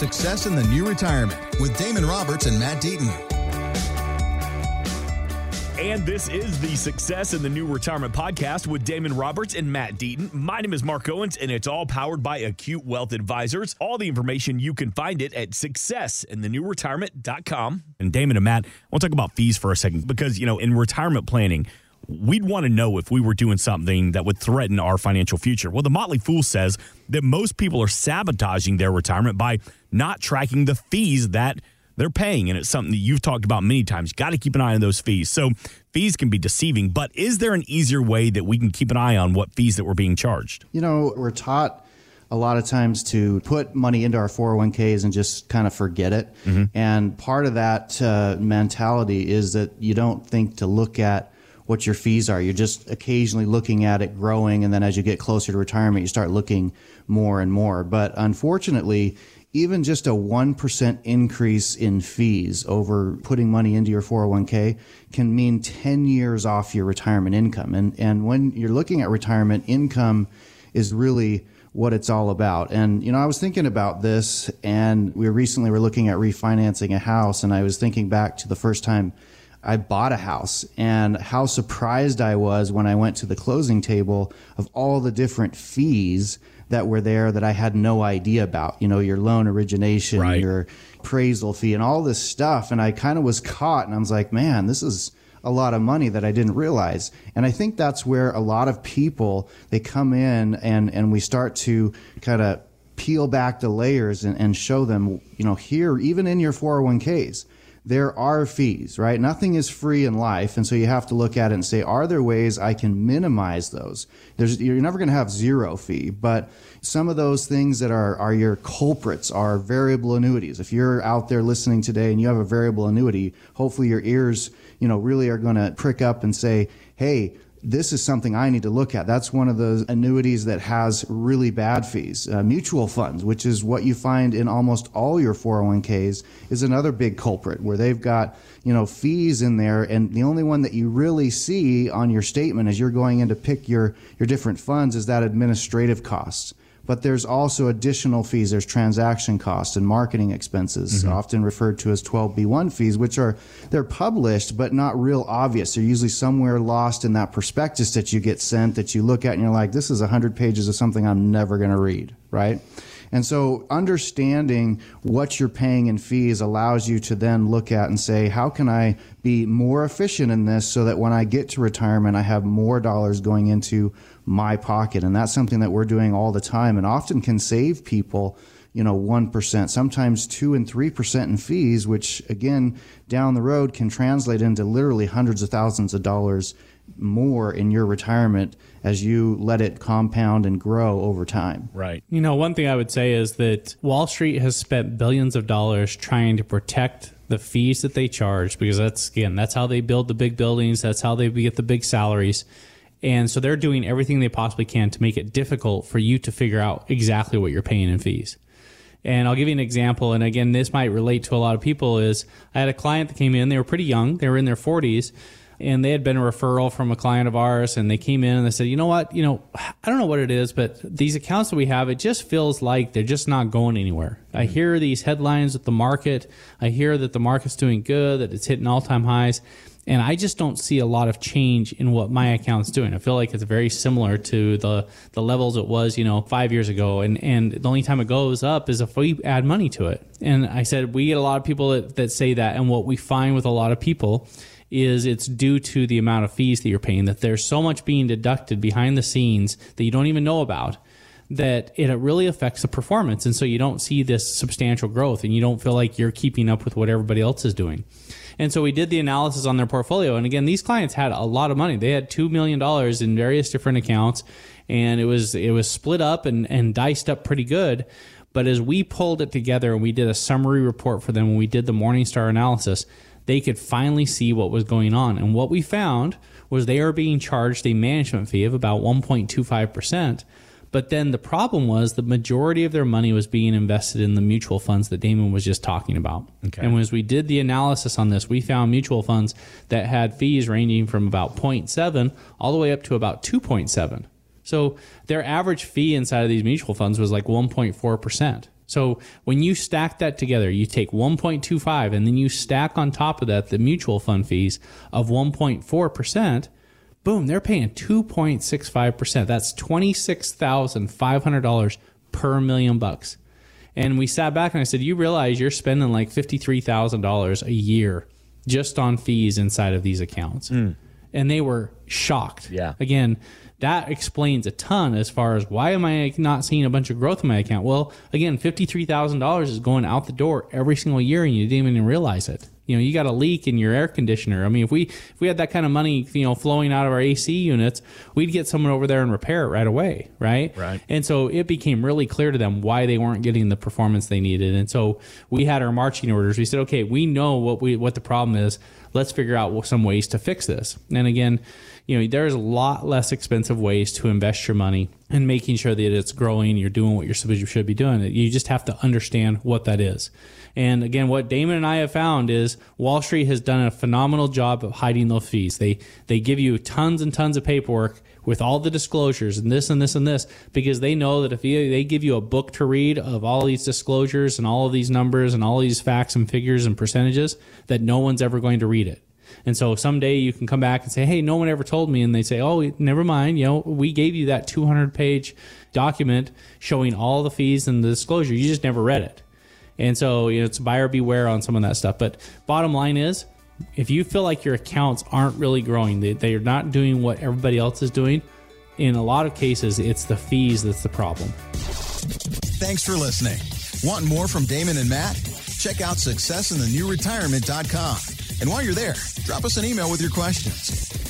Success in the New Retirement with Damon Roberts and Matt Deaton. And this is the Success in the New Retirement podcast with Damon Roberts and Matt Deaton. My name is Mark Owens, and it's all powered by Acute Wealth Advisors. All the information you can find it at successinthenewretirement.com. And Damon and Matt, I want to talk about fees for a second because, you know, in retirement planning, we'd want to know if we were doing something that would threaten our financial future. Well, the Motley Fool says that most people are sabotaging their retirement by not tracking the fees that they're paying. And it's something that you've talked about many times. Got to keep an eye on those fees. So fees can be deceiving, but is there an easier way that we can keep an eye on what fees that we're being charged? You know, we're taught a lot of times to put money into our 401ks and just kind of forget it. Mm-hmm. And part of that uh, mentality is that you don't think to look at what your fees are. You're just occasionally looking at it growing. And then as you get closer to retirement, you start looking more and more. But unfortunately, even just a 1% increase in fees over putting money into your 401k can mean 10 years off your retirement income. And, and when you're looking at retirement, income is really what it's all about. And, you know, I was thinking about this and we recently were looking at refinancing a house and I was thinking back to the first time I bought a house and how surprised I was when I went to the closing table of all the different fees that were there that I had no idea about. You know, your loan origination, right. your appraisal fee, and all this stuff. And I kind of was caught, and I was like, man, this is a lot of money that I didn't realize. And I think that's where a lot of people they come in and and we start to kind of peel back the layers and, and show them, you know, here even in your 401ks there are fees, right? Nothing is free in life. And so you have to look at it and say, are there ways I can minimize those? There's, you're never going to have zero fee, but some of those things that are, are your culprits are variable annuities. If you're out there listening today and you have a variable annuity, hopefully your ears, you know, really are going to prick up and say, hey, this is something I need to look at. That's one of those annuities that has really bad fees. Uh, mutual funds, which is what you find in almost all your 401ks, is another big culprit where they've got you know fees in there, and the only one that you really see on your statement as you're going in to pick your your different funds is that administrative costs but there's also additional fees. There's transaction costs and marketing expenses, mm-hmm. often referred to as 12B1 fees, which are they're published but not real obvious. They're usually somewhere lost in that prospectus that you get sent that you look at and you're like, this is 100 pages of something I'm never going to read, right? And so understanding what you're paying in fees allows you to then look at and say, how can I be more efficient in this so that when I get to retirement, I have more dollars going into my pocket. And that's something that we're doing all the time and often can save people you know 1% sometimes 2 and 3% in fees which again down the road can translate into literally hundreds of thousands of dollars more in your retirement as you let it compound and grow over time. Right. You know, one thing I would say is that Wall Street has spent billions of dollars trying to protect the fees that they charge because that's again, that's how they build the big buildings, that's how they get the big salaries. And so they're doing everything they possibly can to make it difficult for you to figure out exactly what you're paying in fees. And I'll give you an example. And again, this might relate to a lot of people is I had a client that came in, they were pretty young, they were in their 40s, and they had been a referral from a client of ours and they came in and they said, you know what, you know, I don't know what it is, but these accounts that we have, it just feels like they're just not going anywhere. Mm-hmm. I hear these headlines with the market. I hear that the market's doing good, that it's hitting all time highs and I just don't see a lot of change in what my account's doing. I feel like it's very similar to the the levels it was, you know, five years ago. And and the only time it goes up is if we add money to it. And I said we get a lot of people that, that say that, and what we find with a lot of people is it's due to the amount of fees that you're paying. That there's so much being deducted behind the scenes that you don't even know about that it really affects the performance. And so you don't see this substantial growth and you don't feel like you're keeping up with what everybody else is doing. And so we did the analysis on their portfolio. And again, these clients had a lot of money. They had $2 million in various different accounts and it was, it was split up and, and diced up pretty good. But as we pulled it together and we did a summary report for them when we did the Morningstar analysis, they could finally see what was going on. And what we found was they are being charged a management fee of about 1.25%. But then the problem was the majority of their money was being invested in the mutual funds that Damon was just talking about. Okay. And as we did the analysis on this, we found mutual funds that had fees ranging from about 0.7 all the way up to about 2.7. So their average fee inside of these mutual funds was like 1.4%. So when you stack that together, you take 1.25 and then you stack on top of that the mutual fund fees of 1.4%, boom, they're paying 2.65%. That's $26,500 per million bucks. And we sat back and I said, You realize you're spending like $53,000 a year just on fees inside of these accounts. Hmm. And they were shocked. Yeah. Again, that explains a ton as far as why am I not seeing a bunch of growth in my account? Well, again, $53,000 is going out the door every single year and you didn't even realize it. You know, you got a leak in your air conditioner. I mean, if we if we had that kind of money, you know, flowing out of our AC units, we'd get someone over there and repair it right away, right? Right. And so it became really clear to them why they weren't getting the performance they needed. And so we had our marching orders. We said, okay, we know what we what the problem is. Let's figure out some ways to fix this. And again, you know, there's a lot less expensive ways to invest your money and making sure that it's growing. You're doing what you're supposed you should be doing. You just have to understand what that is. And again, what Damon and I have found is Wall Street has done a phenomenal job of hiding those fees. They they give you tons and tons of paperwork with all the disclosures and this and this and this because they know that if you, they give you a book to read of all these disclosures and all of these numbers and all these facts and figures and percentages that no one's ever going to read it. And so someday you can come back and say, "Hey, no one ever told me," and they say, "Oh, never mind. You know, we gave you that 200 page document showing all the fees and the disclosure. You just never read it." And so you know, it's buyer beware on some of that stuff. But bottom line is, if you feel like your accounts aren't really growing, they, they're not doing what everybody else is doing, in a lot of cases, it's the fees that's the problem. Thanks for listening. Want more from Damon and Matt? Check out successinthenewretirement.com. And while you're there, drop us an email with your questions.